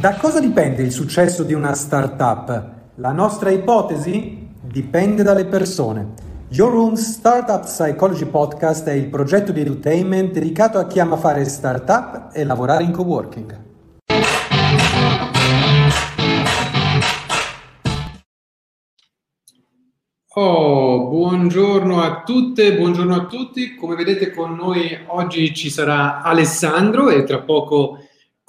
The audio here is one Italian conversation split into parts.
Da cosa dipende il successo di una startup? La nostra ipotesi? Dipende dalle persone. Your Room Startup Psychology Podcast è il progetto di edutainment dedicato a chi ama fare startup e lavorare in coworking. Oh, buongiorno a tutte, buongiorno a tutti. Come vedete con noi oggi ci sarà Alessandro e tra poco,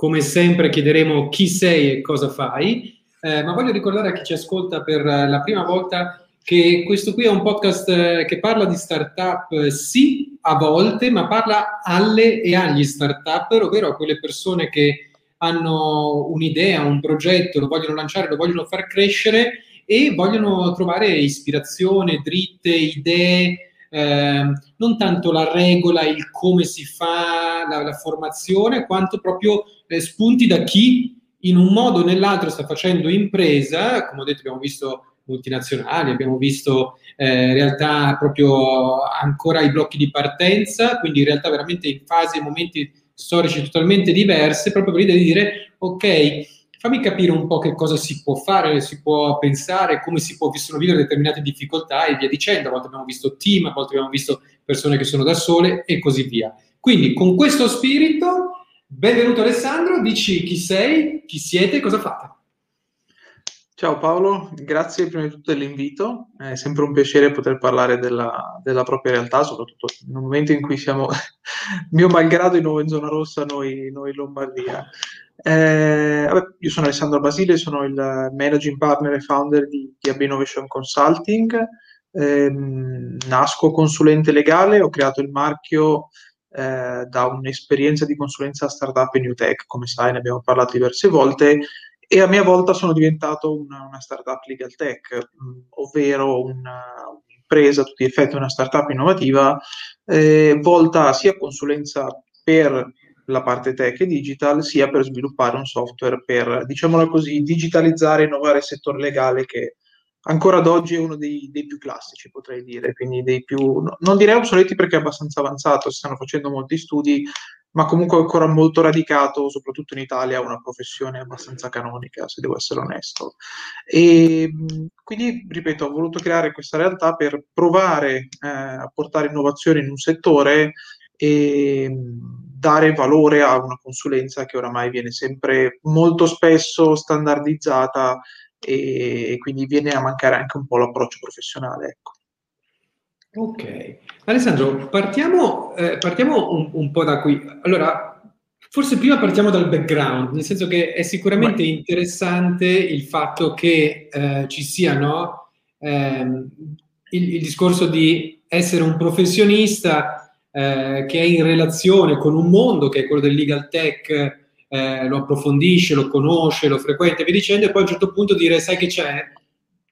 come sempre, chiederemo chi sei e cosa fai. Eh, ma voglio ricordare a chi ci ascolta per la prima volta che questo qui è un podcast eh, che parla di startup, eh, sì, a volte, ma parla alle e agli startup, ovvero a quelle persone che hanno un'idea, un progetto, lo vogliono lanciare, lo vogliono far crescere e vogliono trovare ispirazione, dritte, idee, eh, non tanto la regola, il come si fa la, la formazione, quanto proprio eh, spunti da chi in un modo o nell'altro sta facendo impresa, come ho detto abbiamo visto multinazionali, abbiamo visto eh, realtà proprio ancora ai blocchi di partenza, quindi in realtà veramente in fasi e momenti storici totalmente diverse, proprio per dire ok, fammi capire un po' che cosa si può fare, si può pensare, come si possono vivere determinate difficoltà e via dicendo. A volte abbiamo visto team, a volte abbiamo visto persone che sono da sole e così via. Quindi con questo spirito, benvenuto Alessandro, dici chi sei, chi siete e cosa fate. Ciao Paolo, grazie prima di tutto dell'invito, è sempre un piacere poter parlare della, della propria realtà, soprattutto nel momento in cui siamo, mio malgrado, di nuovo in zona rossa, noi, noi Lombardia. Eh, vabbè, io sono Alessandro Basile, sono il managing partner e founder di, di AB Innovation Consulting. Eh, nasco consulente legale, ho creato il marchio eh, da un'esperienza di consulenza startup e new tech, come sai, ne abbiamo parlato diverse volte, e a mia volta sono diventato una, una startup legal tech, mh, mm, ovvero una, un'impresa a tutti gli effetti, una startup innovativa, eh, volta sia a consulenza per la parte tech e digital, sia per sviluppare un software per, diciamola così, digitalizzare e innovare il settore legale che ancora ad oggi è uno dei, dei più classici, potrei dire, quindi dei più, non direi obsoleti perché è abbastanza avanzato, si stanno facendo molti studi, ma comunque ancora molto radicato, soprattutto in Italia, una professione abbastanza canonica, se devo essere onesto. E quindi, ripeto, ho voluto creare questa realtà per provare eh, a portare innovazione in un settore e dare valore a una consulenza che oramai viene sempre molto spesso standardizzata e, quindi viene a mancare anche un po' l'approccio professionale. Ecco. Ok, Alessandro, partiamo, eh, partiamo un, un, po' da qui. Allora, forse prima partiamo dal background, nel senso che è sicuramente interessante il fatto che eh, ci sia no, eh, il, il discorso di essere un professionista eh, che è in relazione con un mondo che è quello del legal tech, eh, lo approfondisce, lo conosce, lo frequenta e via dicendo, e poi a un certo punto dire, sai che c'è?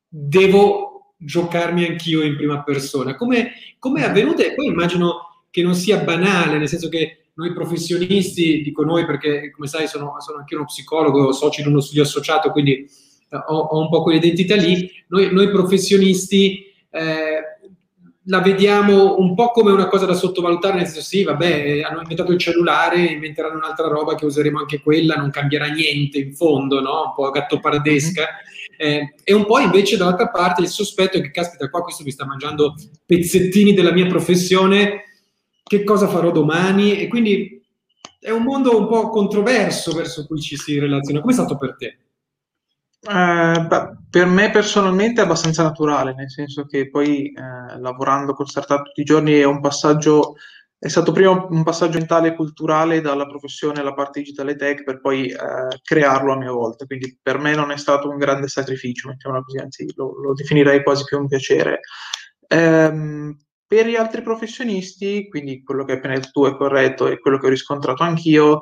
Devo giocarmi anch'io in prima persona. Come è avvenuto? E poi immagino che non sia banale, nel senso che noi professionisti, dico noi perché come sai sono, sono anche uno psicologo, socio in uno studio associato, quindi eh, ho, ho, un po' quell'identità lì, noi, noi professionisti eh, la vediamo un po' come una cosa da sottovalutare, nel senso sì, vabbè, hanno inventato il cellulare, inventeranno un'altra roba che useremo anche quella, non cambierà niente in fondo, no? Un po' gattopardesca. Mm-hmm. Eh, e un po' invece dall'altra parte il sospetto è che, caspita, qua questo mi sta mangiando pezzettini della mia professione, che cosa farò domani? E quindi è un mondo un po' controverso verso cui ci si relaziona. Come è stato per te? Eh, beh, per me personalmente è abbastanza naturale, nel senso che poi eh, lavorando con startup tutti i giorni è un passaggio, è stato prima un passaggio mentale e culturale dalla professione alla parte digitale tech per poi eh, crearlo a mia volta, quindi per me non è stato un grande sacrificio, mettiamola così, anzi lo, lo definirei quasi più un piacere. Ehm, per gli altri professionisti, quindi quello che hai appena detto tu è corretto e quello che ho riscontrato anch'io,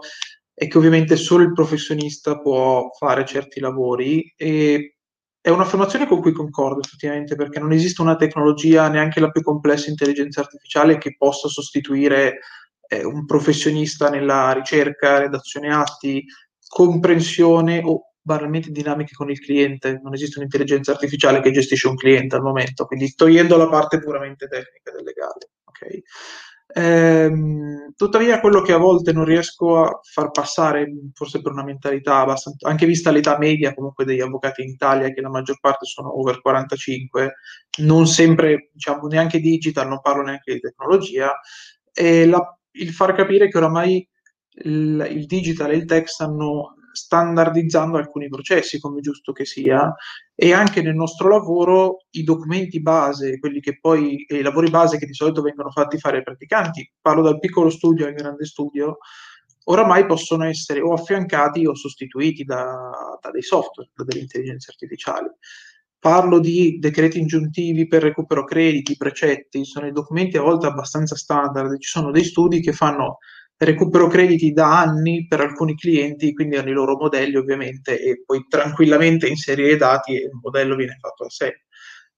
è che ovviamente solo il professionista può fare certi lavori e è un'affermazione con cui concordo effettivamente perché non esiste una tecnologia, neanche la più complessa intelligenza artificiale, che possa sostituire eh, un professionista nella ricerca, redazione atti, comprensione o banalmente dinamiche con il cliente. Non esiste un'intelligenza artificiale che gestisce un cliente al momento, quindi togliendo la parte puramente tecnica del legale. Okay? Ehm, tuttavia, quello che a volte non riesco a far passare, forse per una mentalità abbastanza, anche vista l'età media comunque degli avvocati in Italia, che la maggior parte sono over 45, non sempre, diciamo, neanche digital, non parlo neanche di tecnologia, è la, il far capire che oramai il, il digital e il tech stanno standardizzando alcuni processi, come giusto che sia, e anche nel nostro lavoro i documenti base, quelli che poi, i lavori base che di solito vengono fatti fare ai praticanti, parlo dal piccolo studio al grande studio, oramai possono essere o affiancati o sostituiti da, da dei software, da delle intelligenze artificiali. Parlo di decreti ingiuntivi per recupero crediti, precetti, sono i documenti a volte abbastanza standard, ci sono dei studi che fanno recupero crediti da anni per alcuni clienti, quindi hanno i loro modelli ovviamente e poi tranquillamente inserire i dati e il modello viene fatto da sé.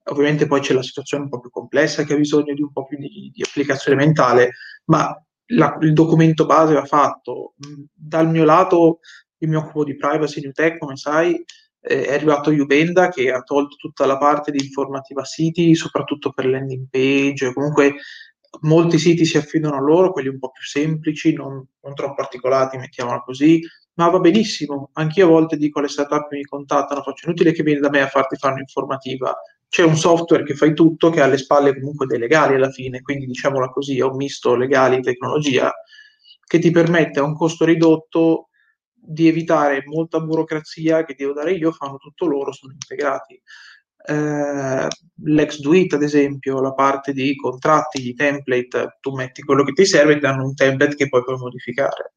Ovviamente poi c'è la situazione un po' più complessa che ha bisogno di un po' più di, di applicazione mentale, ma la, il documento base va fatto. Dal mio lato, io mi occupo di privacy new tech, come sai, eh, è arrivato Ubenda che ha tolto tutta la parte di informativa siti, soprattutto per landing page, comunque molti siti si affidano a loro, quelli un po' più semplici, non, non troppo articolati, mettiamola così, ma va benissimo. Anch'io a volte dico alle startup che mi contattano, faccio inutile che vieni da me a farti fare un'informativa. C'è un software che fai tutto, che ha alle spalle comunque dei legali alla fine, quindi diciamola così, è un misto legali e tecnologia, che ti permette a un costo ridotto di evitare molta burocrazia che devo dare io, fanno tutto loro, sono integrati eh, l'ex do it, ad esempio, la parte di contratti, di template, tu metti quello che ti serve e ti danno un template che poi puoi modificare.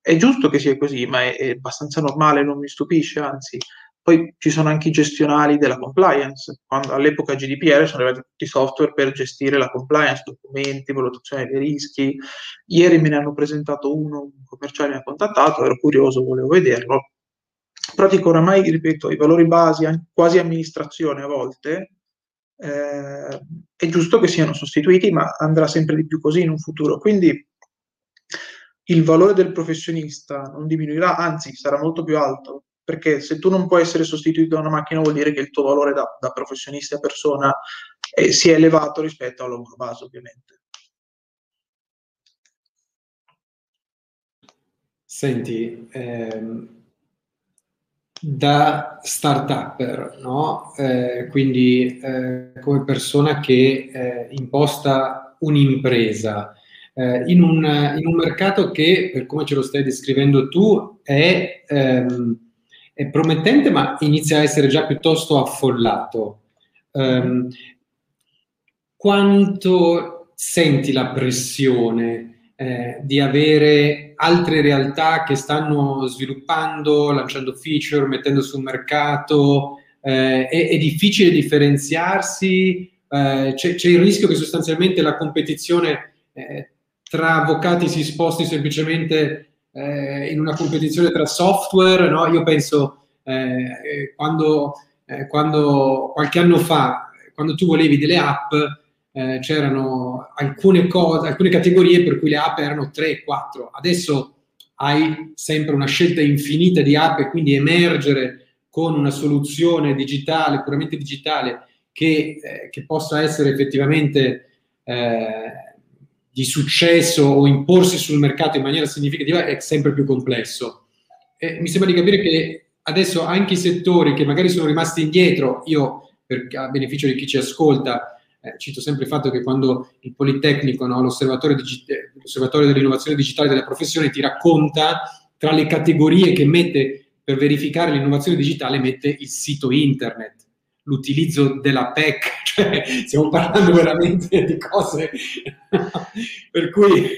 È giusto che sia così, ma è, è abbastanza normale, non mi stupisce, anzi. Poi ci sono anche i gestionali della compliance. Quando, all'epoca GDPR sono arrivati tutti i software per gestire la compliance, documenti, valutazione dei rischi. Ieri me ne hanno presentato uno, un commerciale mi ha contattato, ero curioso, volevo vederlo però dico oramai, ripeto, i valori basi, quasi amministrazione a volte, eh, è giusto che siano sostituiti, ma andrà sempre di più così in un futuro. Quindi il valore del professionista non diminuirà, anzi sarà molto più alto, perché se tu non puoi essere sostituito da una macchina vuol dire che il tuo valore da, da professionista e persona eh, si è elevato rispetto al lavoro base, ovviamente. Senti, ehm da start-upper, no? eh, quindi eh, come persona che eh, imposta un'impresa eh, in un, in, un, mercato che, per come ce lo stai descrivendo tu, è, ehm, è promettente ma inizia a essere già piuttosto affollato. Um, quanto senti la pressione eh, di avere altre realtà che stanno sviluppando, lanciando feature, mettendo sul mercato, eh, è, è, difficile differenziarsi, eh, c'è, c'è, il rischio che sostanzialmente la competizione eh, tra avvocati si sposti semplicemente eh, in una competizione tra software, no? io penso quando, quando qualche anno fa, quando tu volevi delle app, eh, c'erano alcune, cose, alcune categorie per cui le app erano 3, 4. Adesso hai sempre una scelta infinita di app e quindi emergere con una soluzione digitale, puramente digitale, che, eh, che possa essere effettivamente eh, di successo o imporsi sul mercato in maniera significativa è sempre più complesso. E mi sembra di capire che adesso anche i settori che magari sono rimasti indietro, io per, a beneficio di chi ci ascolta, eh, cito sempre il fatto che quando il Politecnico, no, l'osservatorio, digi- l'osservatorio dell'innovazione digitale della professione ti racconta tra le categorie che mette per verificare l'innovazione digitale, mette il sito internet, l'utilizzo della PEC, cioè stiamo parlando veramente di cose per cui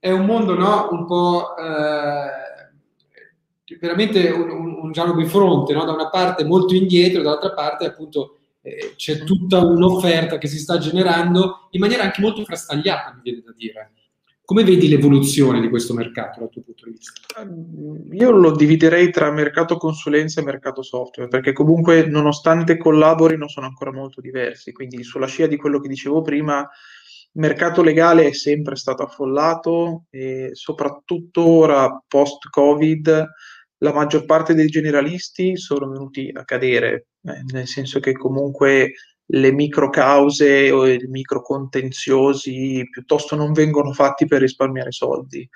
è un mondo no, un po' eh, veramente un, un, un giallo di fronte, no? da una parte molto indietro, dall'altra parte appunto eh, c'è tutta un'offerta che si sta generando in maniera anche molto frastagliata, mi viene da dire. Come vedi l'evoluzione di questo mercato dal tuo punto di vista? Ehm, io lo dividerei tra mercato consulenza e mercato software, perché comunque nonostante collaborino sono ancora molto diversi, quindi sulla scia di quello che dicevo prima, il mercato legale è sempre stato affollato e soprattutto ora post-Covid la maggior parte dei generalisti sono venuti a cadere, eh, nel senso che comunque le microcause o i microcontenziosi piuttosto non vengono fatti per risparmiare soldi.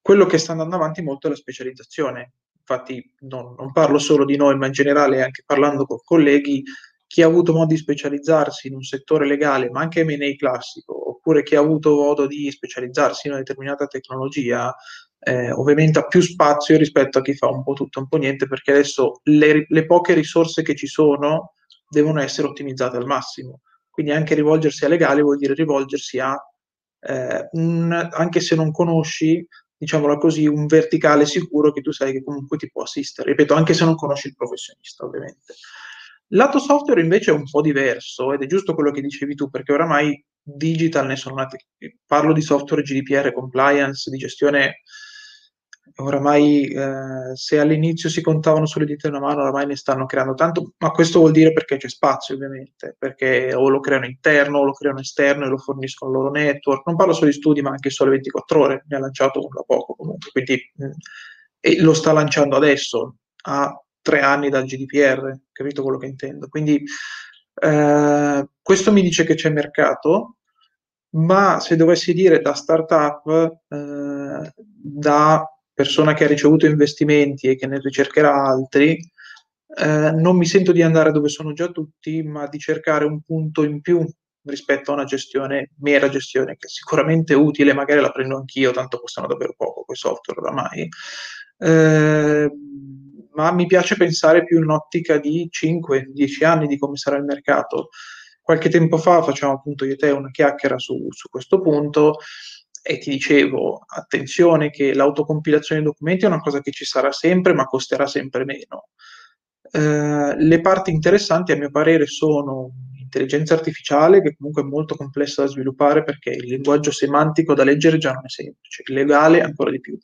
Quello che sta andando avanti molto è la specializzazione. Infatti non, non parlo solo di noi, ma in generale anche parlando con colleghi, chi ha avuto modo di specializzarsi in un settore legale, ma anche M&A classico, oppure chi ha avuto modo di specializzarsi in una determinata tecnologia, eh, ovviamente ha più spazio rispetto a chi fa un po' tutto un po' niente, perché adesso le, le poche risorse che ci sono devono essere ottimizzate al massimo. Quindi anche rivolgersi a legali vuol dire rivolgersi a eh, un, anche se non conosci, diciamola così, un verticale sicuro che tu sai che comunque ti può assistere. Ripeto, anche se non conosci il professionista, ovviamente. Lato software invece è un po' diverso ed è giusto quello che dicevi tu, perché oramai digital ne sono nati, parlo di software GDPR, compliance, di gestione oramai eh, se all'inizio si contavano sulle dita di una mano, oramai ne stanno creando tanto, ma questo vuol dire perché c'è spazio ovviamente, perché o lo creano interno o lo creano esterno e lo forniscono al loro network. Non parlo solo di studi, ma anche sole 24 ore, ne ha lanciato da poco comunque, quindi mh, mm, lo sta lanciando adesso, a tre anni dal GDPR, capito quello che intendo? Quindi eh, questo mi dice che c'è mercato, ma se dovessi dire da startup, eh, da persona che ha ricevuto investimenti e che ne ricercherà altri, eh, non mi sento di andare dove sono già tutti, ma di cercare un punto in più rispetto a una gestione, mera gestione, che è sicuramente utile, magari la prendo anch'io, tanto costano davvero poco quei software oramai. Eh, ma mi piace pensare più in un'ottica di 5-10 anni di come sarà il mercato. Qualche tempo fa facciamo appunto io e te una chiacchiera su, su questo punto e ti dicevo, attenzione che l'autocompilazione dei documenti è una cosa che ci sarà sempre, ma costerà sempre meno. Eh, le parti interessanti, a mio parere, sono l'intelligenza artificiale, che comunque è molto complessa da sviluppare perché il linguaggio semantico da leggere già non è semplice, il legale ancora di più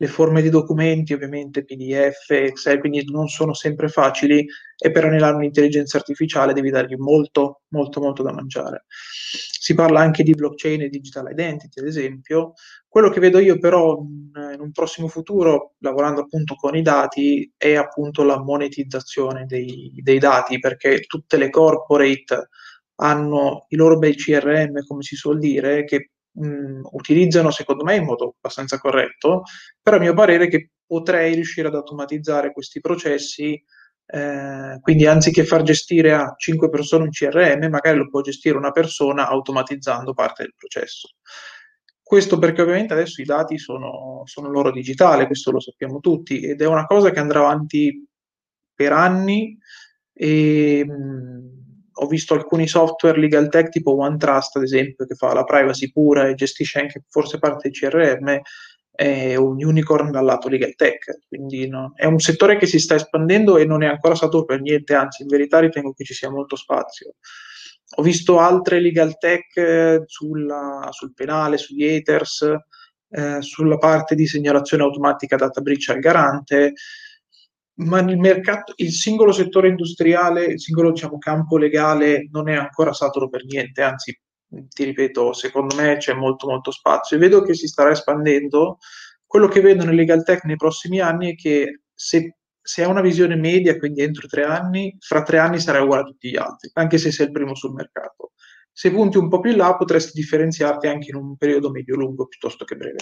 le forme di documenti, ovviamente PDF, Excel, quindi non sono sempre facili e per anelare un'intelligenza artificiale devi dargli molto, molto, molto da mangiare. Si parla anche di blockchain e digital identity, ad esempio. Quello che vedo io però in un prossimo futuro, lavorando appunto con i dati, è appunto la monetizzazione dei, dei dati, perché tutte le corporate hanno i loro bei CRM, come si suol dire, che mh, utilizzano secondo me in modo abbastanza corretto, però a mio parere che potrei riuscire ad automatizzare questi processi, eh, quindi anziché far gestire a 5 persone un CRM, magari lo può gestire una persona automatizzando parte del processo. Questo perché ovviamente adesso i dati sono, sono loro digitali, questo lo sappiamo tutti, ed è una cosa che andrà avanti per anni e mh, ho visto alcuni software legal tech tipo OneTrust, ad esempio, che fa la privacy pura e gestisce anche forse parte del CRM, è un unicorn dal lato legal tech. Quindi no, è un settore che si sta espandendo e non è ancora stato per niente, anzi, in verità ritengo che ci sia molto spazio. Ho visto altre legal tech eh, sulla, sul penale, sugli haters, eh, sulla parte di segnalazione automatica data breach al garante ma il mercato, il singolo settore industriale, il singolo diciamo, campo legale non è ancora saturo per niente, anzi ti ripeto, secondo me c'è molto molto spazio e vedo che si starà espandendo. Quello che vedo nel legal tech nei prossimi anni è che se, se hai una visione media, quindi entro tre anni, fra tre anni sarai uguale a tutti gli altri, anche se sei il primo sul mercato. Se punti un po' più in là potresti differenziarti anche in un periodo medio-lungo piuttosto che breve.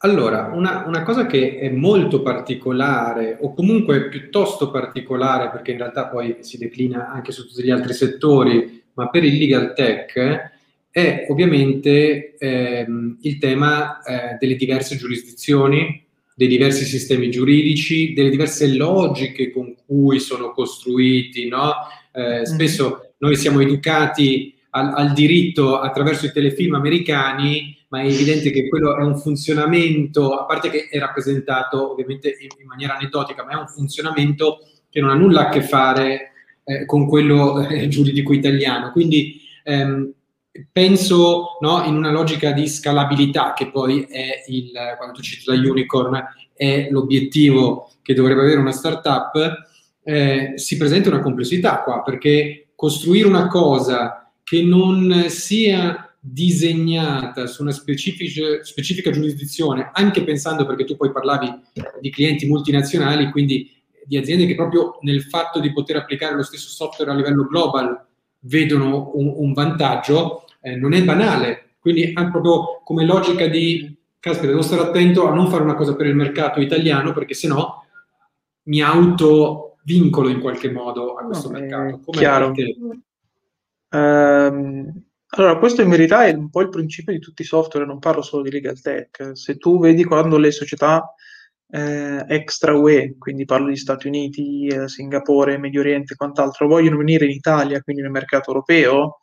Allora, una, una, cosa che è molto particolare, o comunque piuttosto particolare, perché in realtà poi si declina anche su tutti gli altri settori, ma per il legal tech, è ovviamente ehm, il tema eh, delle diverse giurisdizioni, dei diversi sistemi giuridici, delle diverse logiche con cui sono costruiti. No? Eh, spesso noi siamo educati al, al diritto attraverso i telefilm americani ma è evidente che quello è un funzionamento, a parte che è rappresentato ovviamente in, in maniera aneddotica, ma è un funzionamento che non ha nulla a che fare eh, con quello eh, giuridico italiano. Quindi ehm, penso no, in una logica di scalabilità, che poi è il, quando tu citi la unicorn, è l'obiettivo che dovrebbe avere una startup, eh, si presenta una complessità qua, perché costruire una cosa che non sia disegnata su una specifica, giurisdizione, anche pensando perché tu poi parlavi di clienti multinazionali, quindi di aziende che proprio nel fatto di poter applicare lo stesso software a livello global vedono un, un vantaggio, eh, non è banale. Quindi ha proprio come logica di, caspita, devo stare attento a non fare una cosa per il mercato italiano, perché sennò mi auto vincolo in qualche modo a questo no, mercato. Com'è chiaro. Um, allora, questo in verità è un po' il principio di tutti i software, non parlo solo di legal tech. Se tu vedi quando le società eh, extra UE, quindi parlo di Stati Uniti, eh, Singapore, Medio Oriente e quant'altro, vogliono venire in Italia, quindi nel mercato europeo,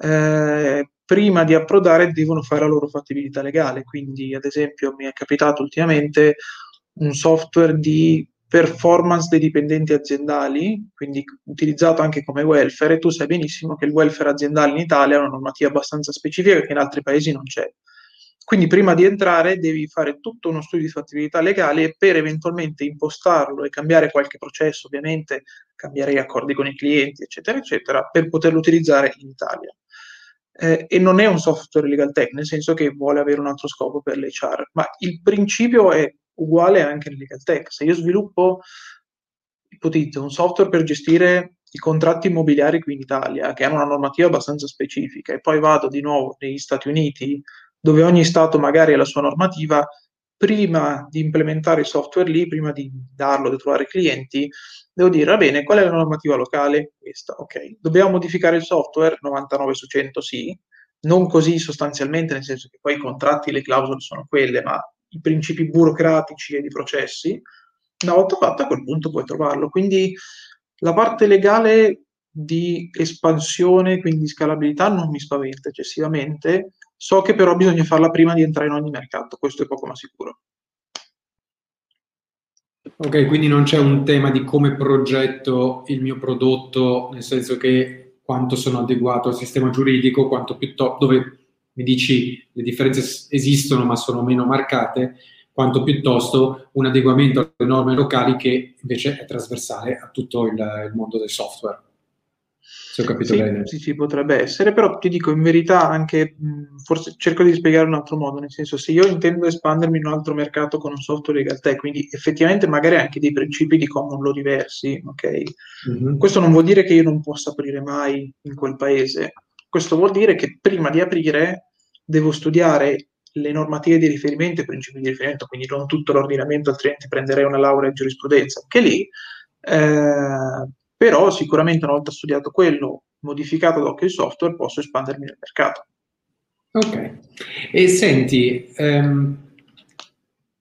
eh, prima di approdare devono fare la loro fattibilità legale. Quindi, ad esempio, mi è capitato ultimamente un software di performance dei dipendenti aziendali, quindi utilizzato anche come welfare, e tu sai benissimo che il welfare aziendale in Italia è una normativa abbastanza specifica che in altri paesi non c'è. Quindi prima di entrare devi fare tutto uno studio di fattibilità legale per eventualmente impostarlo e cambiare qualche processo, ovviamente cambiare gli accordi con i clienti, eccetera, eccetera, per poterlo utilizzare in Italia. Eh, e non è un software legal tech, nel senso che vuole avere un altro scopo per l'HR, ma il principio è uguale anche nel legal tech. Se io sviluppo, ipotizzo, un software per gestire i contratti immobiliari qui in Italia, che hanno una normativa abbastanza specifica, e poi vado di nuovo negli Stati Uniti dove ogni Stato magari ha la sua normativa, prima di implementare il software lì, prima di darlo, di trovare clienti, devo dire, va bene, qual è la normativa locale? Questa, ok. Dobbiamo modificare il software? 99 su 100 sì, non così sostanzialmente, nel senso che poi i contratti, le clausole sono quelle, ma i principi burocratici e di processi, una volta fatto a quel punto puoi trovarlo. Quindi la parte legale di espansione, quindi scalabilità, non mi spaventa eccessivamente, So che però bisogna farla prima di entrare in ogni mercato, questo è poco ma sicuro. Ok, quindi non c'è un tema di come progetto il mio prodotto, nel senso che quanto sono adeguato al sistema giuridico, quanto piuttosto, dove mi dici le differenze esistono ma sono meno marcate, quanto piuttosto un adeguamento alle norme locali che invece è trasversale a tutto il, il mondo del software se ho capito sì, bene. Sì, sì, potrebbe essere, però ti dico in verità anche, forse cerco di spiegare in un altro modo, nel senso se io intendo espandermi in un altro mercato con un software legal tech, quindi effettivamente magari anche dei principi di common law diversi, ok? Mm-hmm. Questo non vuol dire che io non possa aprire mai in quel paese, questo vuol dire che prima di aprire devo studiare le normative di riferimento e i principi di riferimento, quindi non tutto l'ordinamento, altrimenti prenderei una laurea in giurisprudenza, che lì eh, però sicuramente una volta studiato quello, modificato ad occhio il software, posso espandermi nel mercato. Ok, e senti, ehm,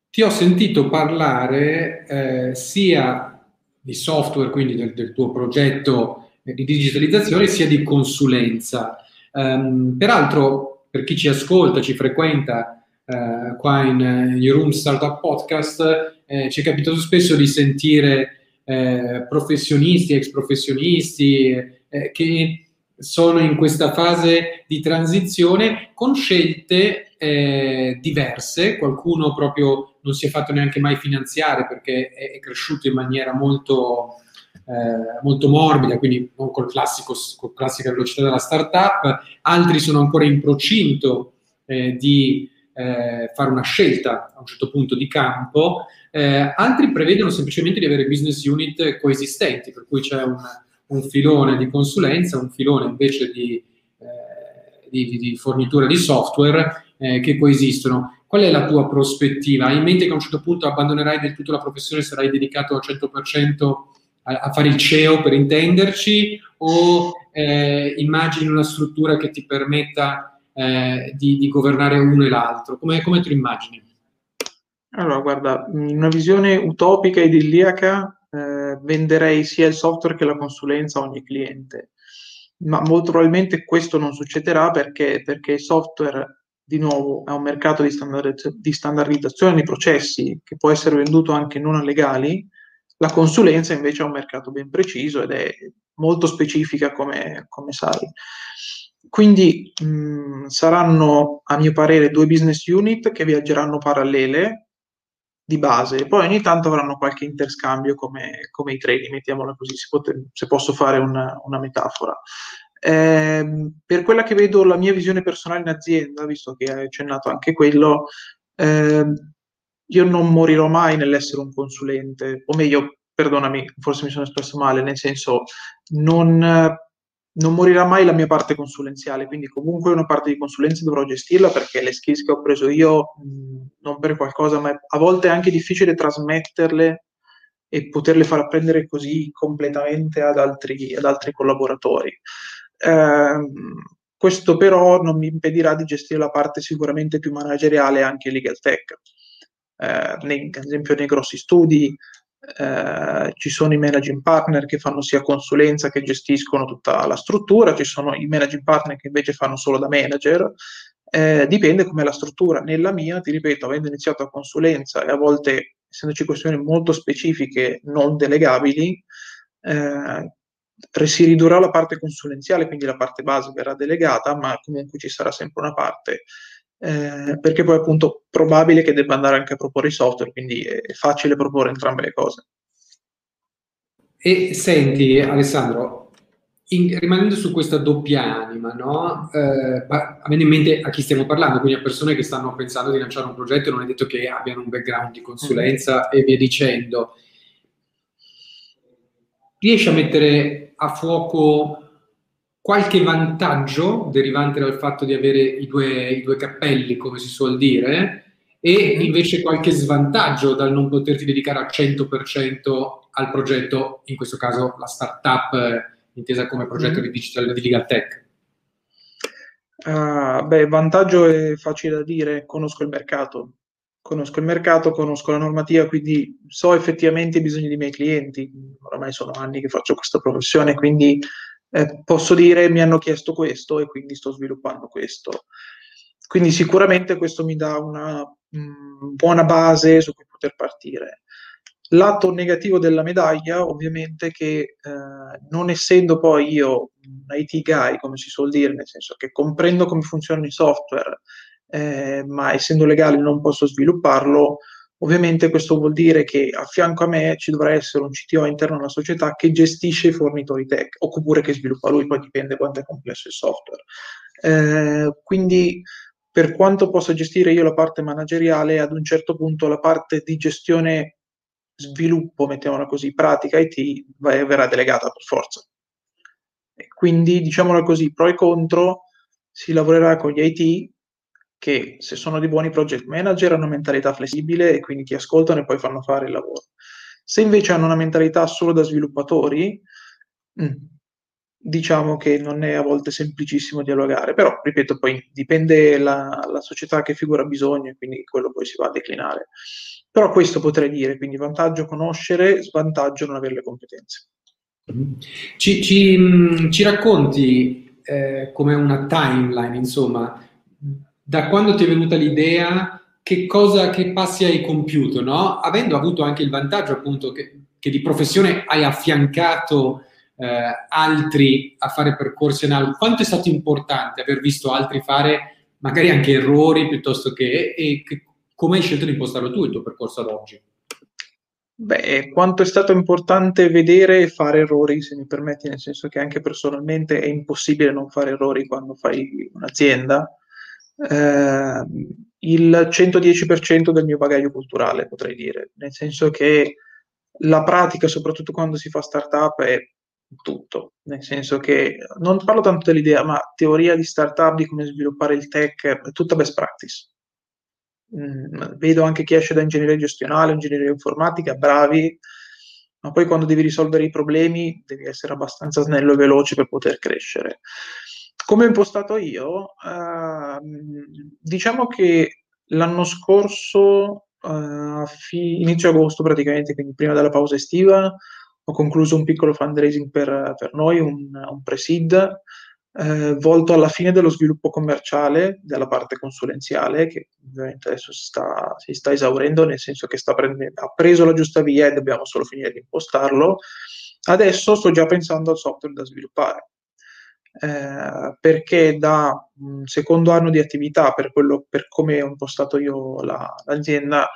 ti ho sentito parlare eh, sia di software, quindi del, del tuo progetto di digitalizzazione, sia di consulenza. Um, peraltro, per chi ci ascolta, ci frequenta uh, qua in uh, Room Startup Podcast, eh, ci è capitato spesso di sentire eh, professionisti, ex professionisti eh, che sono in questa fase di transizione con scelte eh, diverse, qualcuno proprio non si è fatto neanche mai finanziare perché è, è cresciuto in maniera molto, eh, molto morbida, quindi non col classico, con classica velocità della startup, altri sono ancora in procinto eh, di eh, fare una scelta a un certo punto di campo, eh, altri prevedono semplicemente di avere business unit coesistenti, per cui c'è un, un filone di consulenza, un filone invece di, eh, di, di fornitura di software che coesistono. Qual è la tua prospettiva? Hai in mente che a un certo punto abbandonerai del tutto la professione, sarai dedicato al 100% a, fare il CEO per intenderci o eh, immagini una struttura che ti permetta eh, di, di, governare uno e l'altro? Come, come lo immagini? Allora, guarda, in una visione utopica idilliaca eh, venderei sia il software che la consulenza a ogni cliente, ma molto probabilmente questo non succederà perché, perché il software, di nuovo, è un mercato di standardizzazione dei processi che può essere venduto anche non a legali, la consulenza invece è un mercato ben preciso ed è molto specifica come, come sai. Quindi mh, saranno, a mio parere, due business unit che viaggeranno parallele di base, poi ogni tanto avranno qualche interscambio come, come i treni, mettiamola così, se, pot- se posso fare una, una metafora. Eh, per quella che vedo la mia visione personale in azienda, visto che hai accennato anche quello, eh, io non morirò mai nell'essere un consulente, o meglio, perdonami, forse mi sono espresso male, nel senso non, non morirà mai la mia parte consulenziale, quindi comunque una parte di consulenza dovrò gestirla perché le skills che ho preso io, non per qualcosa, ma a volte è anche difficile trasmetterle e poterle far apprendere così completamente ad altri, ad altri collaboratori. Eh, questo però non mi impedirà di gestire la parte sicuramente più manageriale anche legal tech. Eh, nei, ad esempio nei grossi studi eh, ci sono i managing partner che fanno sia consulenza che gestiscono tutta la struttura, ci sono i managing partner che invece fanno solo da manager, eh, dipende come la struttura. Nella mia, ti ripeto, avendo iniziato a consulenza e a volte essendoci questioni molto specifiche non delegabili, eh, si ridurrà la parte consulenziale, quindi la parte base verrà delegata, ma comunque ci sarà sempre una parte eh, perché poi appunto probabile che debba andare anche a proporre i software, quindi è facile proporre entrambe le cose. E senti Alessandro, in, rimanendo su questa doppia anima, no? eh, avendo in mente a chi stiamo parlando, quindi a persone che stanno pensando di lanciare un progetto, non è detto che abbiano un background di consulenza mm. e via dicendo, riesci a mettere a fuoco qualche vantaggio derivante dal fatto di avere i due, i due cappelli, come si suol dire, e mhm. invece qualche svantaggio dal non poterti dedicare al 100% al progetto, in questo caso la startup eh, intesa come progetto mm. di digital di legal tech. Uh, beh, vantaggio è facile da dire, conosco il mercato, conosco il mercato, conosco la normativa, quindi so effettivamente i bisogni dei miei clienti. Oramai sono anni che faccio questa professione, quindi eh, posso dire mi hanno chiesto questo e quindi sto sviluppando questo. Quindi sicuramente questo mi dà una mh, mm, buona base su cui poter partire. Lato negativo della medaglia, ovviamente, che eh, non essendo poi io un IT guy, come si suol dire, nel senso che comprendo come funzionano i software, eh, ma essendo legale non posso svilupparlo, Ovviamente questo vuol dire che a fianco a me ci dovrà essere un CTO interno alla società che gestisce i fornitori tech, oppure che sviluppa lui, poi dipende quanto è complesso il software. Eh, quindi per quanto possa gestire io la parte manageriale, ad un certo punto la parte di gestione sviluppo, mettiamola così, pratica IT, verrà delegata per forza. E quindi, diciamola così, pro e contro, si lavorerà con gli IT che se sono dei buoni project manager hanno mentalità flessibile e quindi ti ascoltano e poi fanno fare il lavoro. Se invece hanno una mentalità solo da sviluppatori, mm, diciamo che non è a volte semplicissimo dialogare, però ripeto, poi dipende la, la società che figura bisogno e quindi quello poi si va a declinare. Però questo potrei dire, quindi vantaggio conoscere, svantaggio non avere le competenze. Ci, ci, mm, ci racconti eh, come una timeline, insomma, da quando ti è venuta l'idea, che cosa, che passi hai compiuto, no? Avendo avuto anche il vantaggio appunto che, che di professione hai affiancato eh, altri a fare percorsi analogi, quanto è stato importante aver visto altri fare magari anche errori piuttosto che, e che, come hai scelto di impostarlo tu il tuo percorso ad oggi? Beh, quanto è stato importante vedere e fare errori, se mi permetti, nel senso che anche personalmente è impossibile non fare errori quando fai un'azienda eh, il 110% del mio bagaglio culturale, potrei dire, nel senso che la pratica, soprattutto quando si fa startup, è tutto, nel senso che non parlo tanto dell'idea, ma teoria di startup, di come sviluppare il tech, è tutta best practice. Mm, vedo anche chi esce da ingegneria gestionale, ingegneria informatica, bravi, ma poi quando devi risolvere i problemi devi essere abbastanza snello e veloce per poter crescere. Come ho impostato io? Uh, diciamo che l'anno scorso, uh, fi- inizio agosto praticamente, quindi prima della pausa estiva, ho concluso un piccolo fundraising per, per noi, un, un pre-seed, eh, volto alla fine dello sviluppo commerciale, della parte consulenziale, che ovviamente adesso si sta, si sta esaurendo, nel senso che prendendo, ha preso la giusta via e dobbiamo solo finire di impostarlo. Adesso sto già pensando al software da sviluppare eh, perché da un secondo anno di attività, per, quello, per come ho impostato io la, l'azienda,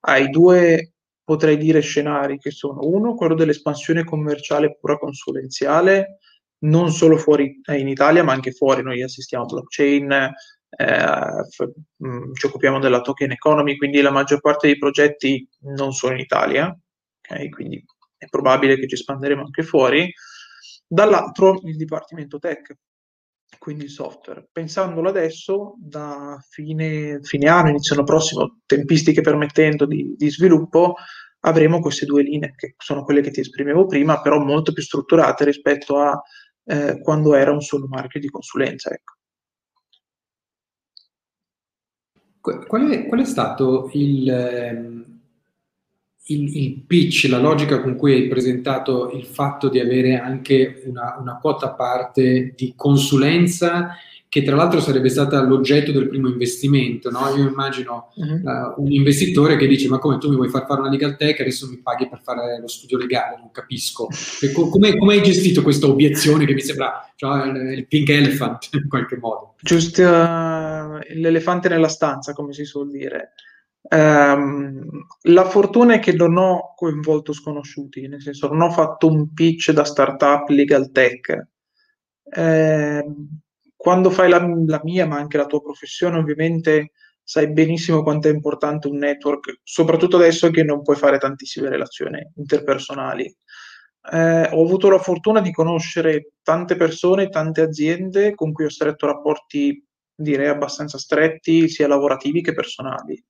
hai due, potrei dire, scenari che sono uno, quello dell'espansione commerciale pura consulenziale, non solo fuori eh, in Italia, ma anche fuori. Noi assistiamo a blockchain, eh, f- mh, mm, ci occupiamo della token economy, quindi la maggior parte dei progetti non sono in Italia, okay? quindi è probabile che ci espanderemo anche fuori, dall'altro il dipartimento tech, quindi il software. Pensandolo adesso, da fine, fine anno, inizio anno prossimo, tempistiche permettendo di, di, sviluppo, avremo queste due linee, che sono quelle che ti esprimevo prima, però molto più strutturate rispetto a eh, quando era un solo marchio di consulenza. Ecco. Qual è, qual è stato il, ehm, il, il, pitch, la logica con cui hai presentato il fatto di avere anche una, una quota parte di consulenza che tra l'altro sarebbe stata l'oggetto del primo investimento. No? Io immagino uh-huh. uh, un investitore che dice: Ma come tu mi vuoi far fare una legal tech, adesso mi paghi per fare lo studio legale? Non capisco. Co- come, hai gestito questa obiezione che mi sembra cioè, il pink elephant in qualche modo? Giusto uh, l'elefante nella stanza, come si suol dire. Um, la fortuna è che non ho coinvolto sconosciuti, nel senso non ho fatto un pitch da startup legal tech. Eh, quando fai la, la, mia, ma anche la tua professione, ovviamente sai benissimo quanto è importante un network, soprattutto adesso che non puoi fare tantissime relazioni interpersonali. Eh, ho avuto la fortuna di conoscere tante persone, tante aziende con cui ho stretto rapporti, direi, abbastanza stretti, sia lavorativi che personali.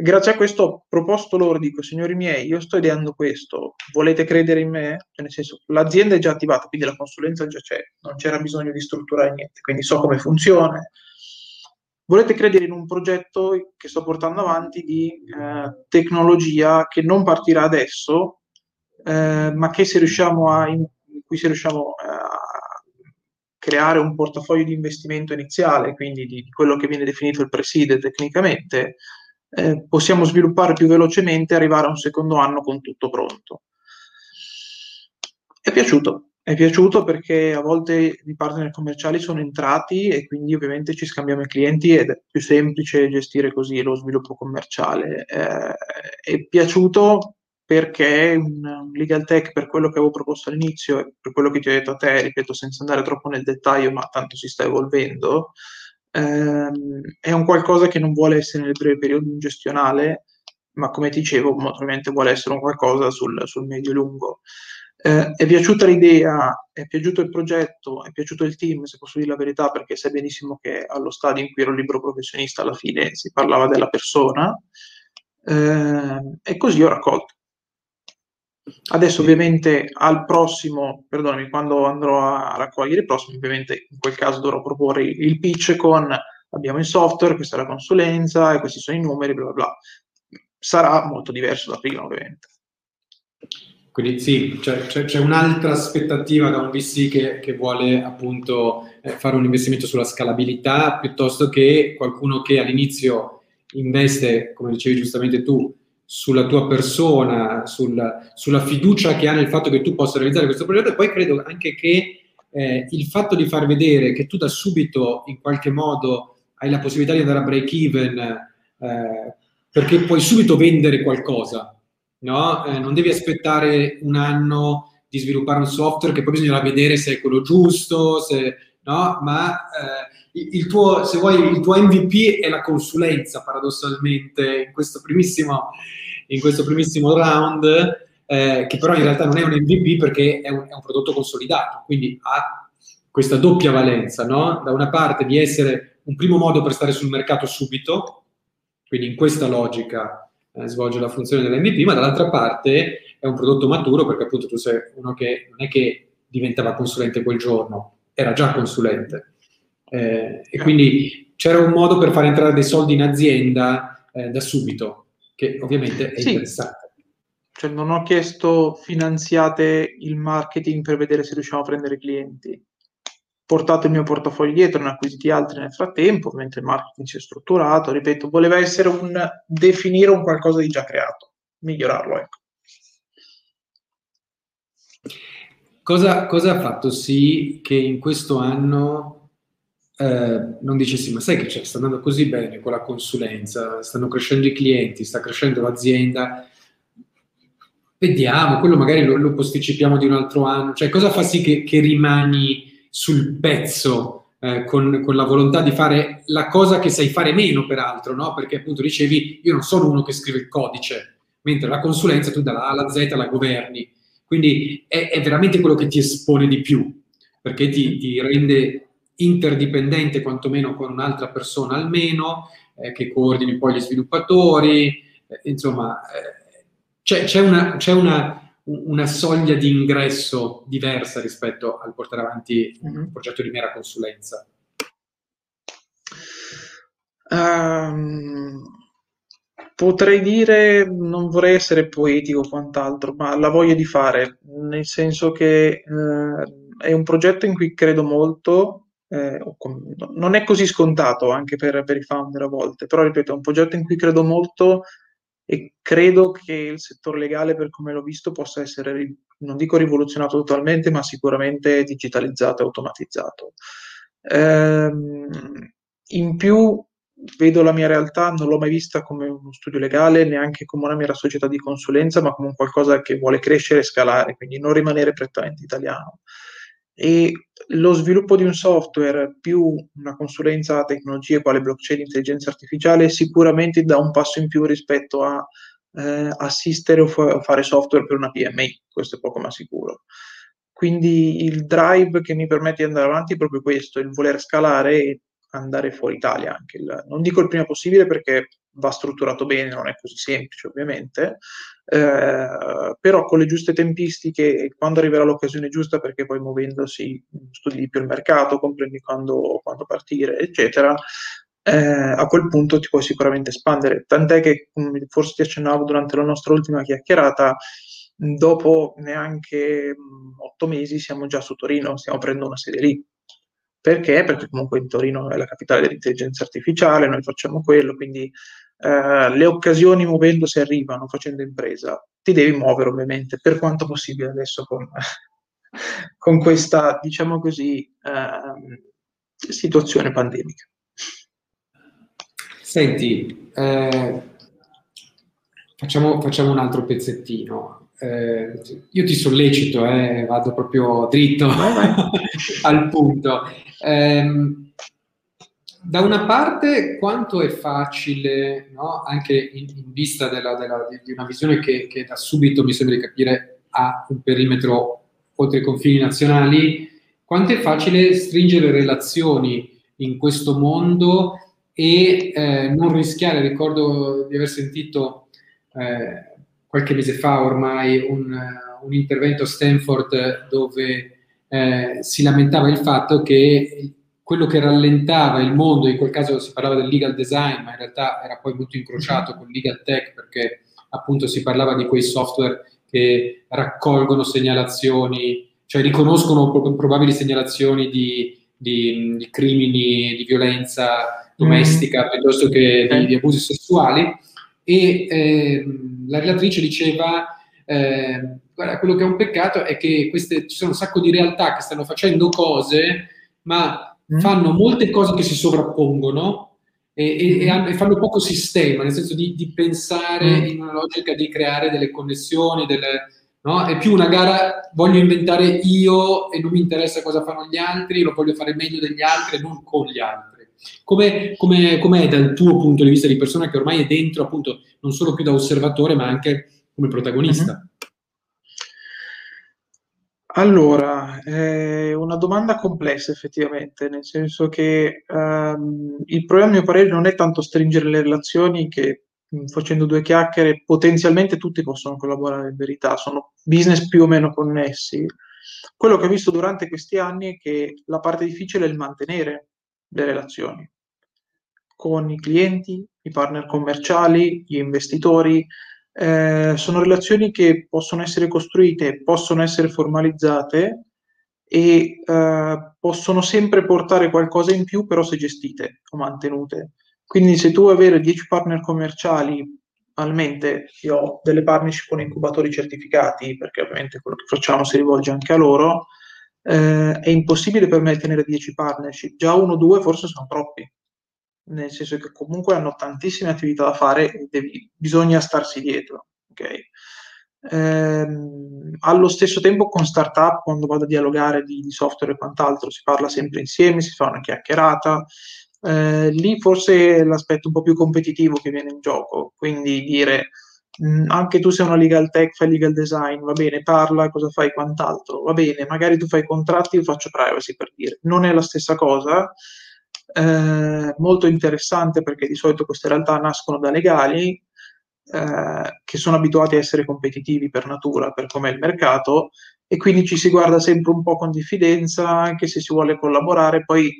Grazie a questo ho proposto loro, dico, signori miei, io sto ideando questo, volete credere in me? Cioè, nel senso, l'azienda è già attivata, quindi la consulenza già c'è, non c'era bisogno di strutturare niente, quindi so come funziona. Volete credere in un progetto che sto portando avanti di eh, tecnologia che non partirà adesso, eh, ma che se riusciamo a, in cui se riusciamo a creare un portafoglio di investimento iniziale, quindi di, di quello che viene definito il preside tecnicamente, eh, possiamo sviluppare più velocemente e arrivare a un secondo anno con tutto pronto. È piaciuto, è piaciuto perché a volte i partner commerciali sono entrati e quindi ovviamente ci scambiamo i clienti ed è più semplice gestire così lo sviluppo commerciale. Eh, è piaciuto perché un legal tech, per quello che avevo proposto all'inizio e per quello che ti ho detto a te, ripeto senza andare troppo nel dettaglio, ma tanto si sta evolvendo, ehm, è un qualcosa che non vuole essere nel breve periodo gestionale, ma come dicevo, ovviamente vuole essere un qualcosa sul, sul medio-lungo. Eh, è piaciuta l'idea, è piaciuto il progetto, è piaciuto il team, se posso dire la verità, perché sai benissimo che allo stadio in cui ero libero professionista alla fine si parlava della persona, eh, e così ho raccolto. Adesso ovviamente al prossimo, perdonami, quando andrò a raccogliere il prossimo, ovviamente in quel caso dovrò proporre il pitch con abbiamo il software, questa è la consulenza e questi sono i numeri, bla bla bla. Sarà molto diverso da prima, ovviamente. Quindi sì, c'è, c'è, c'è un'altra aspettativa da un VC che, che vuole appunto eh, fare un investimento sulla scalabilità piuttosto che qualcuno che all'inizio investe, come dicevi giustamente tu, sulla tua persona, sul, sulla fiducia che ha nel fatto che tu possa realizzare questo progetto e poi credo anche che eh, il fatto di far vedere che tu da subito in qualche modo hai la possibilità di andare a break even eh, perché puoi subito vendere qualcosa, no? Eh, non devi aspettare un anno di sviluppare un software che poi bisognerà vedere se è quello giusto, se, no? ma eh, il tuo, se vuoi, il tuo MVP è la consulenza, paradossalmente, in questo primissimo, in questo primissimo round, eh, che però in realtà non è un MVP perché è un, è un, prodotto consolidato, quindi ha questa doppia valenza, no? Da una parte di essere un primo modo per stare sul mercato subito, quindi in questa logica eh, svolge la funzione dell'MVP, ma dall'altra parte è un prodotto maturo perché appunto tu sei uno che non è che diventava consulente quel giorno, era già consulente eh, e quindi c'era un modo per far entrare dei soldi in azienda eh, da subito, che ovviamente è sì. interessante. Cioè, non ho chiesto finanziate il marketing per vedere se riusciamo a prendere clienti. Portato il mio portafoglio dietro, ne acquisiti altri nel frattempo, mentre il marketing si è strutturato. Ripeto, voleva essere un definire un qualcosa di già creato, migliorarlo, ecco. Cosa, cosa ha fatto sì che in questo anno eh, non dicessi, ma sai che c'è, sta andando così bene con la consulenza, stanno crescendo i clienti, sta crescendo l'azienda, vediamo, quello magari lo, lo posticipiamo di un altro anno, cioè cosa fa sì che, che rimani sul pezzo eh, con, con, la volontà di fare la cosa che sai fare meno peraltro, no? perché appunto dicevi io non sono uno che scrive il codice, mentre la consulenza tu dalla A alla Z la governi. Quindi è, è veramente quello che ti espone di più, perché ti, ti rende interdipendente quantomeno con un'altra persona almeno, eh, che coordini poi gli sviluppatori, eh, insomma, eh, c'è, c'è, una, c'è una, una, soglia di ingresso diversa rispetto al portare avanti un mm-hmm. progetto di mera consulenza. Um, potrei dire, non vorrei essere poetico o quant'altro, ma la voglia di fare, nel senso che eh, è un progetto in cui credo molto, eh, non è così scontato anche per, per, i founder a volte, però ripeto, è un progetto in cui credo molto e credo che il settore legale, per come l'ho visto, possa essere, non dico rivoluzionato totalmente, ma sicuramente digitalizzato e automatizzato. Ehm, in più vedo la mia realtà, non l'ho mai vista come uno studio legale, neanche come una mera società di consulenza, ma come qualcosa che vuole crescere e scalare, quindi non rimanere prettamente italiano e lo sviluppo di un software più una consulenza a tecnologie quale blockchain intelligenza artificiale sicuramente dà un passo in più rispetto a eh, assistere o fa- fare software per una PMI, questo è poco ma sicuro. Quindi il drive che mi permette di andare avanti è proprio questo, il voler scalare e andare fuori Italia. Anche il, non dico il prima possibile perché va strutturato bene, non è così semplice ovviamente, eh, però con le giuste tempistiche, quando arriverà l'occasione giusta, perché poi muovendosi studi di più il mercato, comprendi quando, quando partire, eccetera, eh, a quel punto ti puoi sicuramente espandere. Tant'è che, forse ti accennavo durante la nostra ultima chiacchierata, dopo neanche otto mesi siamo già su Torino, stiamo prendendo una sede lì. Perché? Perché comunque in Torino è la capitale dell'intelligenza artificiale, noi facciamo quello, quindi eh, le occasioni muovendosi arrivano facendo impresa. Ti devi muovere ovviamente, per quanto possibile adesso con, con questa, diciamo così, eh, situazione pandemica. Senti, eh, facciamo, facciamo, un altro pezzettino. Eh, io ti sollecito, eh, vado proprio dritto al punto. Eh, da una parte, quanto è facile, no? anche in, in vista della, della, di una visione che, che, da subito mi sembra di capire ha un perimetro oltre i confini nazionali, quanto è facile stringere relazioni in questo mondo e eh, non rischiare, ricordo di aver sentito eh, qualche mese fa ormai un, un intervento a Stanford dove eh, si lamentava il fatto che quello che rallentava il mondo, in quel caso si parlava del legal design, ma in realtà era poi molto incrociato con legal tech perché appunto si parlava di quei software che raccolgono segnalazioni, cioè riconoscono probabili segnalazioni di, di, di crimini, di violenza domestica mm. piuttosto che di, di, abusi sessuali e eh, la relatrice diceva eh, guarda, quello che è un peccato è che queste, ci sono un sacco di realtà che stanno facendo cose ma Mm. fanno molte cose che si sovrappongono e, e, e, mm. fanno poco sistema, nel senso di, di pensare mm. in una logica di creare delle connessioni, delle, no? è più una gara, voglio inventare io e non mi interessa cosa fanno gli altri, lo voglio fare meglio degli altri e non con gli altri. Come, come, com'è dal tuo punto di vista di persona che ormai è dentro, appunto, non solo più da osservatore, ma anche come protagonista? Mm-hmm. Allora, è una domanda complessa effettivamente, nel senso che ehm, il problema a mio parere non è tanto stringere le relazioni che mh, facendo due chiacchiere potenzialmente tutti possono collaborare in verità, sono business più o meno connessi. Quello che ho visto durante questi anni è che la parte difficile è il mantenere le relazioni con i clienti, i partner commerciali, gli investitori, eh, sono relazioni che possono essere costruite, possono essere formalizzate e eh, possono sempre portare qualcosa in più, però se gestite o mantenute. Quindi se tu avere 10 partner commerciali, almente io ho delle partnership con incubatori certificati, perché ovviamente quello che facciamo si rivolge anche a loro, eh, è impossibile per me tenere 10 partnership, già uno o due forse sono troppi nel senso che comunque hanno tantissime attività da fare e devi, bisogna starsi dietro. Okay? Ehm, allo stesso tempo con startup, quando vado a dialogare di, di, software e quant'altro, si parla sempre insieme, si fa una chiacchierata. Eh, lì forse è l'aspetto un po' più competitivo che viene in gioco, quindi dire mh, anche tu sei una legal tech, fai legal design, va bene, parla, cosa fai, quant'altro, va bene, magari tu fai contratti, io faccio privacy per dire, non è la stessa cosa, eh, molto interessante perché di solito queste realtà nascono da legali eh, che sono abituati a essere competitivi per natura, per com'è il mercato, e quindi ci si guarda sempre un po' con diffidenza, anche se si vuole collaborare, poi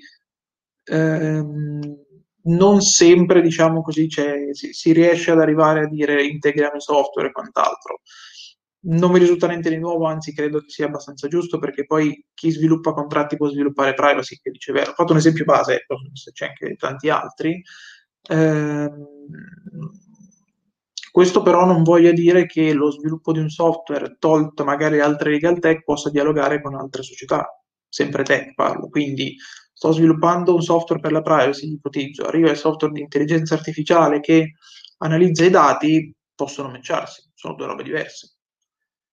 ehm, non sempre, diciamo così, si, si, riesce ad arrivare a dire integriamo i software e quant'altro. Non mi risulta niente di nuovo, anzi credo che sia abbastanza giusto perché poi chi sviluppa contratti può sviluppare privacy, che dice vero. Ho fatto un esempio base, c'è anche tanti altri. Eh, questo però non voglia dire che lo sviluppo di un software, tolto magari altre legal tech, possa dialogare con altre società, sempre tech parlo, quindi sto sviluppando un software per la privacy, ipotizzo, arriva il software di intelligenza artificiale che analizza i dati, possono matcharsi, sono due robe diverse.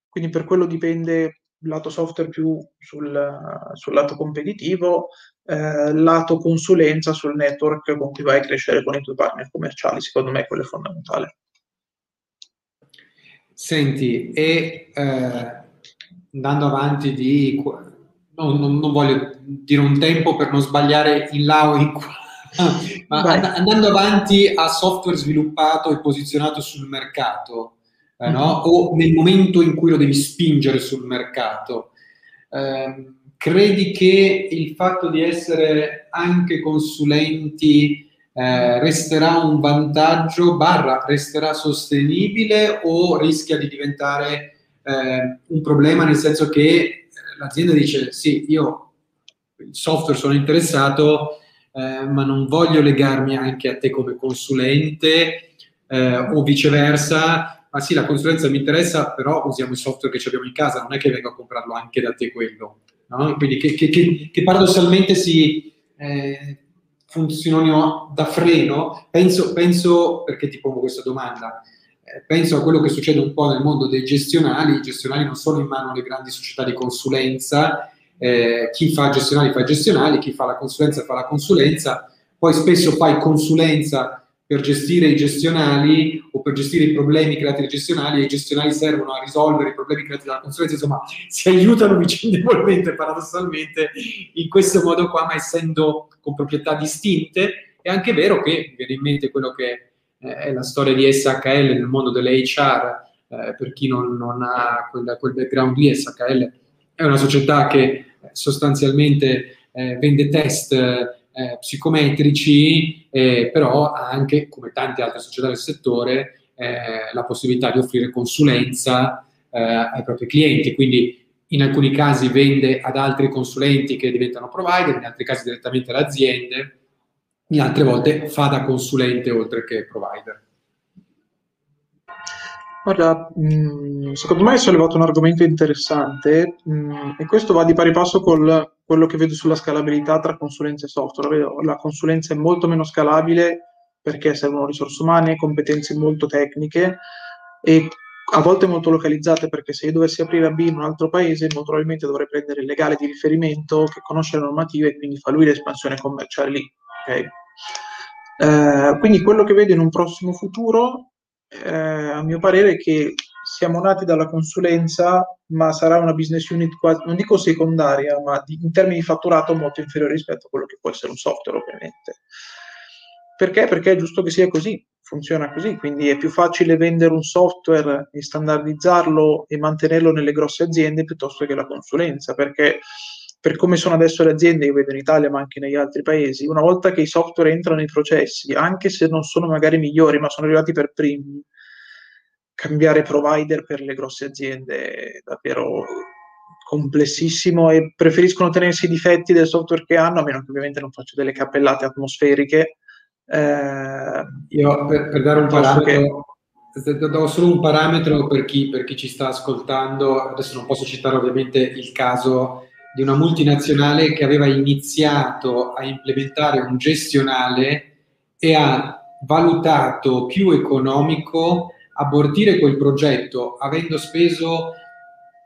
Quindi per quello dipende il lato software più sul, sul lato competitivo, eh, lato consulenza sul network con cui vai a crescere con i tuoi partner commerciali, secondo me quello è fondamentale. Senti, e eh, andando avanti di no, non, non, voglio dire un tempo per non sbagliare in là o in qua, ma and- andando avanti a software sviluppato e posizionato sul mercato, eh, no? O nel momento in cui lo devi spingere sul mercato, eh, credi che il fatto di essere anche consulenti eh, resterà un vantaggio, barra resterà sostenibile o rischia di diventare eh, un problema nel senso che l'azienda dice sì, io il software sono interessato, eh, ma non voglio legarmi anche a te come consulente eh, o viceversa, ma sì, la consulenza mi interessa, però usiamo il software che abbiamo in casa, non è che vengo a comprarlo anche da te quello. No? Quindi che, che, che, che paradossalmente si eh, funzionino da freno, penso, penso, perché ti pongo questa domanda, eh, penso a quello che succede un po' nel mondo dei gestionali, i gestionali non sono in mano alle grandi società di consulenza, eh, chi fa gestionali fa gestionali, chi fa la consulenza fa la consulenza, poi spesso fai consulenza per gestire i gestionali o per gestire i problemi creati dai gestionali e i gestionali servono a risolvere i problemi creati dalla consulenza, insomma si aiutano vicendevolmente paradossalmente in questo modo qua, ma essendo con proprietà distinte. È anche vero che, mi viene in mente quello che eh, è la storia di SHL nel mondo delle HR, eh, per chi non, non ha quel, quel, background lì, SHL è una società che eh, sostanzialmente eh, vende test eh, psicometrici, eh, però ha anche, come tante altre società del settore, la possibilità di offrire consulenza ai propri clienti. Quindi in alcuni casi vende ad altri consulenti che diventano provider, in altri casi direttamente alle aziende in altre volte fa da consulente oltre che provider. Guarda, mm, secondo me hai sollevato un argomento interessante mm, e questo va di pari passo con quello che vedo sulla scalabilità tra consulenza e software. La consulenza è molto meno scalabile perché servono risorse umane, competenze molto tecniche e a volte molto localizzate perché se io dovessi aprire a B in un altro paese molto probabilmente dovrei prendere il legale di riferimento che conosce le normative e quindi fa lui l'espansione commerciale lì Okay? Eh, quindi quello che vedo in un prossimo futuro, eh, a mio parere, che siamo nati dalla consulenza, ma sarà una business unit quasi, non dico secondaria, ma di, in termini di fatturato molto inferiore rispetto a quello che può essere un software, ovviamente. Perché? Perché è giusto che sia così, funziona così, quindi è più facile vendere un software e standardizzarlo e mantenerlo nelle grosse aziende piuttosto che la consulenza, perché per come sono adesso le aziende, io vedo in Italia ma anche negli altri paesi, una volta che i software entrano nei processi, anche se non sono magari migliori, ma sono arrivati per primi, cambiare provider per le grosse aziende è davvero complessissimo e preferiscono tenersi i difetti del software che hanno, a meno che ovviamente non faccio delle cappellate atmosferiche. Eh, io per, per, dare un parametro, che... do solo un parametro per chi, per chi ci sta ascoltando, adesso non posso citare ovviamente il caso di una multinazionale che aveva iniziato a implementare un gestionale e ha valutato più economico abortire quel progetto avendo speso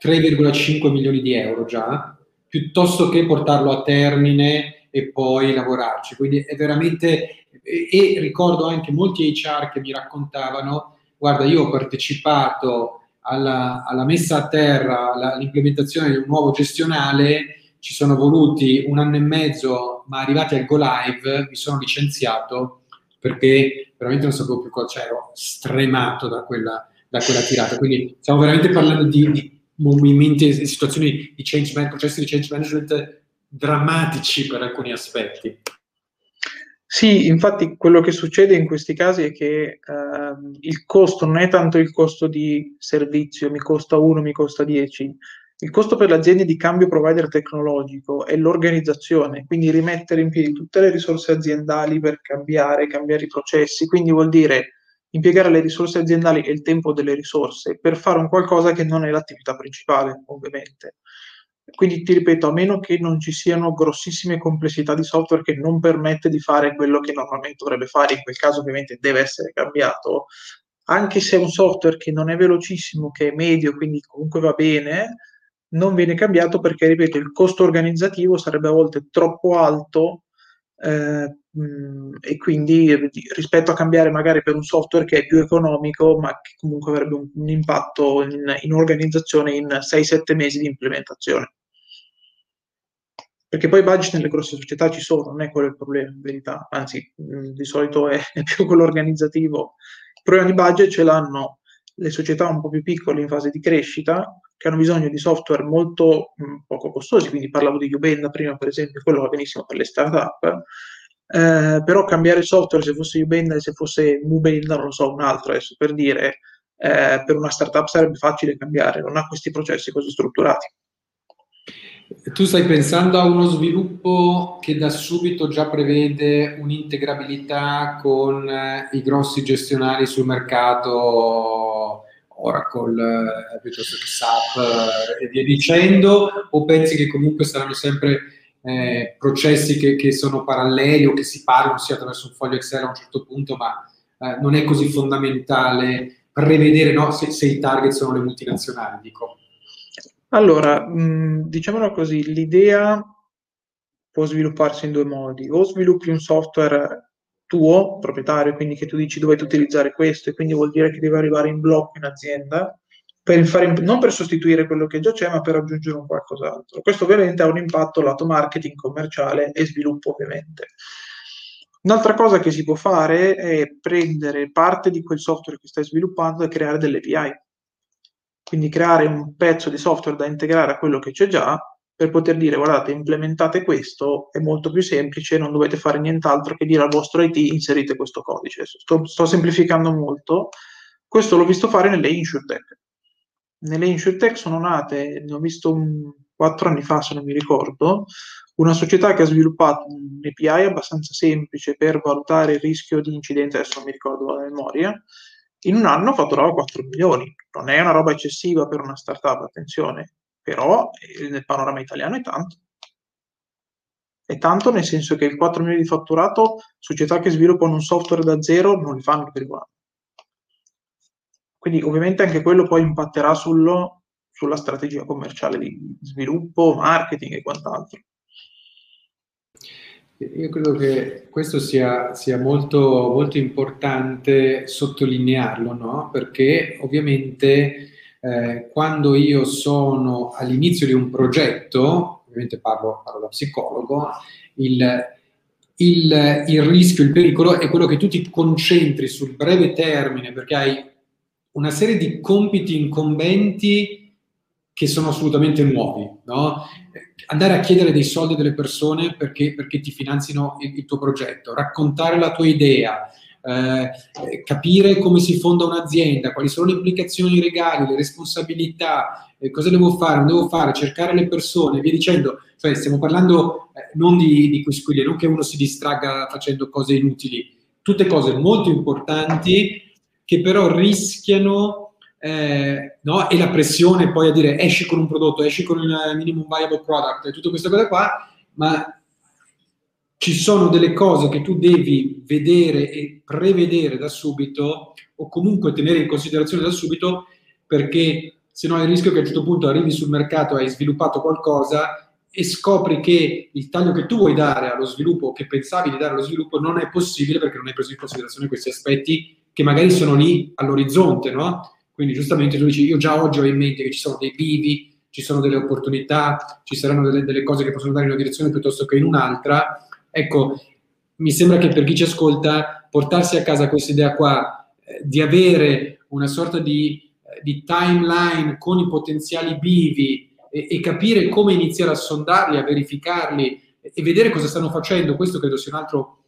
3,5 milioni di euro già, piuttosto che portarlo a termine e poi lavorarci. Quindi è veramente, e ricordo anche molti HR che mi raccontavano guarda, io ho partecipato alla, alla messa a terra, alla, all'implementazione di un nuovo gestionale, ci sono voluti un anno e mezzo, ma arrivati al go live mi sono licenziato perché veramente non sapevo più cosa, cioè ero stremato da quella, da quella tirata. Quindi stiamo veramente parlando di, di movimenti e situazioni di change management, processi di change management drammatici per alcuni aspetti. Sì, infatti quello che succede in questi casi è che eh, il costo non è tanto il costo di servizio, mi costa 1, mi costa 10, il costo per le aziende di cambio provider tecnologico è l'organizzazione, quindi rimettere in piedi tutte le risorse aziendali per cambiare, cambiare i processi, quindi vuol dire impiegare le risorse aziendali e il tempo delle risorse per fare un qualcosa che non è l'attività principale, ovviamente. Quindi ti ripeto, a meno che non ci siano grossissime complessità di software che non permette di fare quello che normalmente dovrebbe fare, in quel caso ovviamente deve essere cambiato, anche se è un software che non è velocissimo, che è medio, quindi comunque va bene, non viene cambiato perché, ripeto, il costo organizzativo sarebbe a volte troppo alto eh, mh, e quindi rispetto a cambiare magari per un software che è più economico ma che comunque avrebbe un, un impatto in, in, organizzazione in 6-7 mesi di implementazione. Perché poi i budget nelle grosse società ci sono, non è quello il problema in verità, anzi mh, di solito è, è più quello organizzativo. Il problema di budget ce l'hanno le società un po' più piccole in fase di crescita che hanno bisogno di software molto mh, poco costosi, quindi parlavo di Ubenda prima per esempio, quello va benissimo per le startup, eh, però cambiare software se fosse e se fosse Mubenda, non lo so, un altro adesso per dire, eh, per una startup sarebbe facile cambiare, non ha questi processi così strutturati. Tu stai pensando a uno sviluppo che da subito già prevede un'integrabilità con eh, i grossi gestionali sul mercato Oracle, eh, piuttosto che SAP eh, e via dicendo, o pensi che comunque saranno sempre eh, processi che, che, sono paralleli o che si parlano sia attraverso un foglio Excel a un certo punto, ma eh, non è così fondamentale prevedere no, se, se, i target sono le multinazionali, dico. Allora, diciamolo così, l'idea può svilupparsi in due modi, o sviluppi un software tuo, proprietario, quindi che tu dici dovete utilizzare questo e quindi vuol dire che deve arrivare in blocco in azienda, per fare, non per sostituire quello che già c'è, ma per aggiungere un qualcos'altro. Questo ovviamente ha un impatto lato marketing, commerciale e sviluppo ovviamente. Un'altra cosa che si può fare è prendere parte di quel software che stai sviluppando e creare delle API. Quindi creare un pezzo di software da integrare a quello che c'è già per poter dire guardate implementate questo è molto più semplice, non dovete fare nient'altro che dire al vostro IT inserite questo codice. Sto, sto semplificando molto, questo l'ho visto fare nelle InsurTech. Nelle InsurTech sono nate, ne ho visto un, quattro anni fa se non mi ricordo, una società che ha sviluppato un API abbastanza semplice per valutare il rischio di incidente, adesso non mi ricordo la memoria, in un anno fatturava 4 milioni. Non è una roba eccessiva per una startup, attenzione, però eh, nel panorama italiano è tanto. È tanto nel senso che il 4 milioni di fatturato, società che sviluppano un software da zero non li fanno per iguale. Quindi ovviamente anche quello poi impatterà sullo, sulla strategia commerciale di sviluppo, marketing e quant'altro. Io credo che questo sia, sia molto, molto, importante sottolinearlo, no? perché ovviamente eh, quando io sono all'inizio di un progetto, ovviamente parlo, parlo da psicologo, il, il, il, rischio, il pericolo è quello che tu ti concentri sul breve termine perché hai una serie di compiti incombenti che sono assolutamente nuovi, no? andare a chiedere dei soldi delle persone perché, perché ti finanzino il, il, tuo progetto, raccontare la tua idea, eh, capire come si fonda un'azienda, quali sono le implicazioni legali, le responsabilità, eh, cosa devo fare, non devo fare, cercare le persone, via dicendo. Cioè, stiamo parlando eh, non di, di quisquiglie, non che uno si distragga facendo cose inutili, tutte cose molto importanti che però rischiano eh, no? e la pressione poi a dire esci con un prodotto, esci con il minimum viable product e tutte queste cose qua, ma ci sono delle cose che tu devi vedere e prevedere da subito o comunque tenere in considerazione da subito perché se no il rischio che a un certo punto arrivi sul mercato, hai sviluppato qualcosa e scopri che il taglio che tu vuoi dare allo sviluppo che pensavi di dare allo sviluppo non è possibile perché non hai preso in considerazione questi aspetti che magari sono lì all'orizzonte, no? Quindi giustamente tu dici, io già oggi ho in mente che ci sono dei bivi, ci sono delle opportunità, ci saranno delle, delle cose che possono andare in una direzione piuttosto che in un'altra. Ecco, mi sembra che per chi ci ascolta, portarsi a casa questa idea qua, eh, di avere una sorta di, eh, di, timeline con i potenziali bivi e, e, capire come iniziare a sondarli, a verificarli e, e vedere cosa stanno facendo, questo credo sia un altro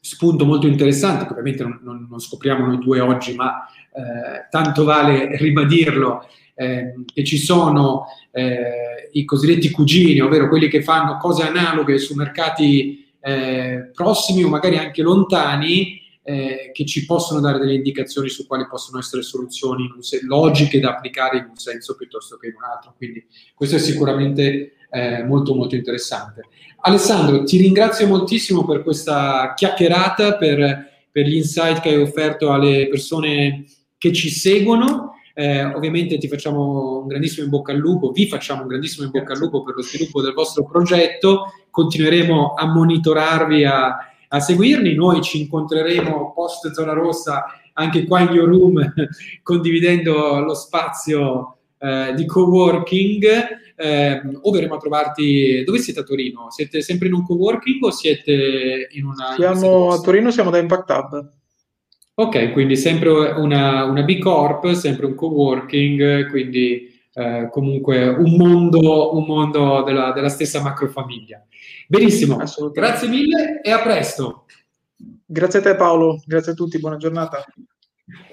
spunto molto interessante, che ovviamente non, non, non, scopriamo noi due oggi, ma eh, tanto vale ribadirlo, eh, che ci sono eh, i cosiddetti cugini, ovvero quelli che fanno cose analoghe su mercati eh, prossimi o magari anche lontani, eh, che ci possono dare delle indicazioni su quali possono essere soluzioni logiche da applicare in un senso piuttosto che in un altro. Quindi questo è sicuramente eh, molto molto interessante. Alessandro, ti ringrazio moltissimo per questa chiacchierata, per, per gli insight che hai offerto alle persone che ci seguono. Eh, ovviamente ti facciamo un grandissimo in bocca al lupo, vi facciamo un grandissimo in bocca al lupo per lo sviluppo del vostro progetto. Continueremo a monitorarvi, a, a seguirli. Noi ci incontreremo post zona rossa anche qua in Your Room, condividendo lo spazio eh, di co-working. Eh, o verremo a trovarti dove siete a Torino? Siete sempre in un co-working o siete in una siamo a Torino siamo da Impact Hub. Ok quindi sempre una, una B Corp sempre un co-working quindi eh, comunque un mondo, un mondo della, della stessa macrofamiglia. Benissimo grazie mille e a presto. Grazie a te Paolo. Grazie a tutti buona giornata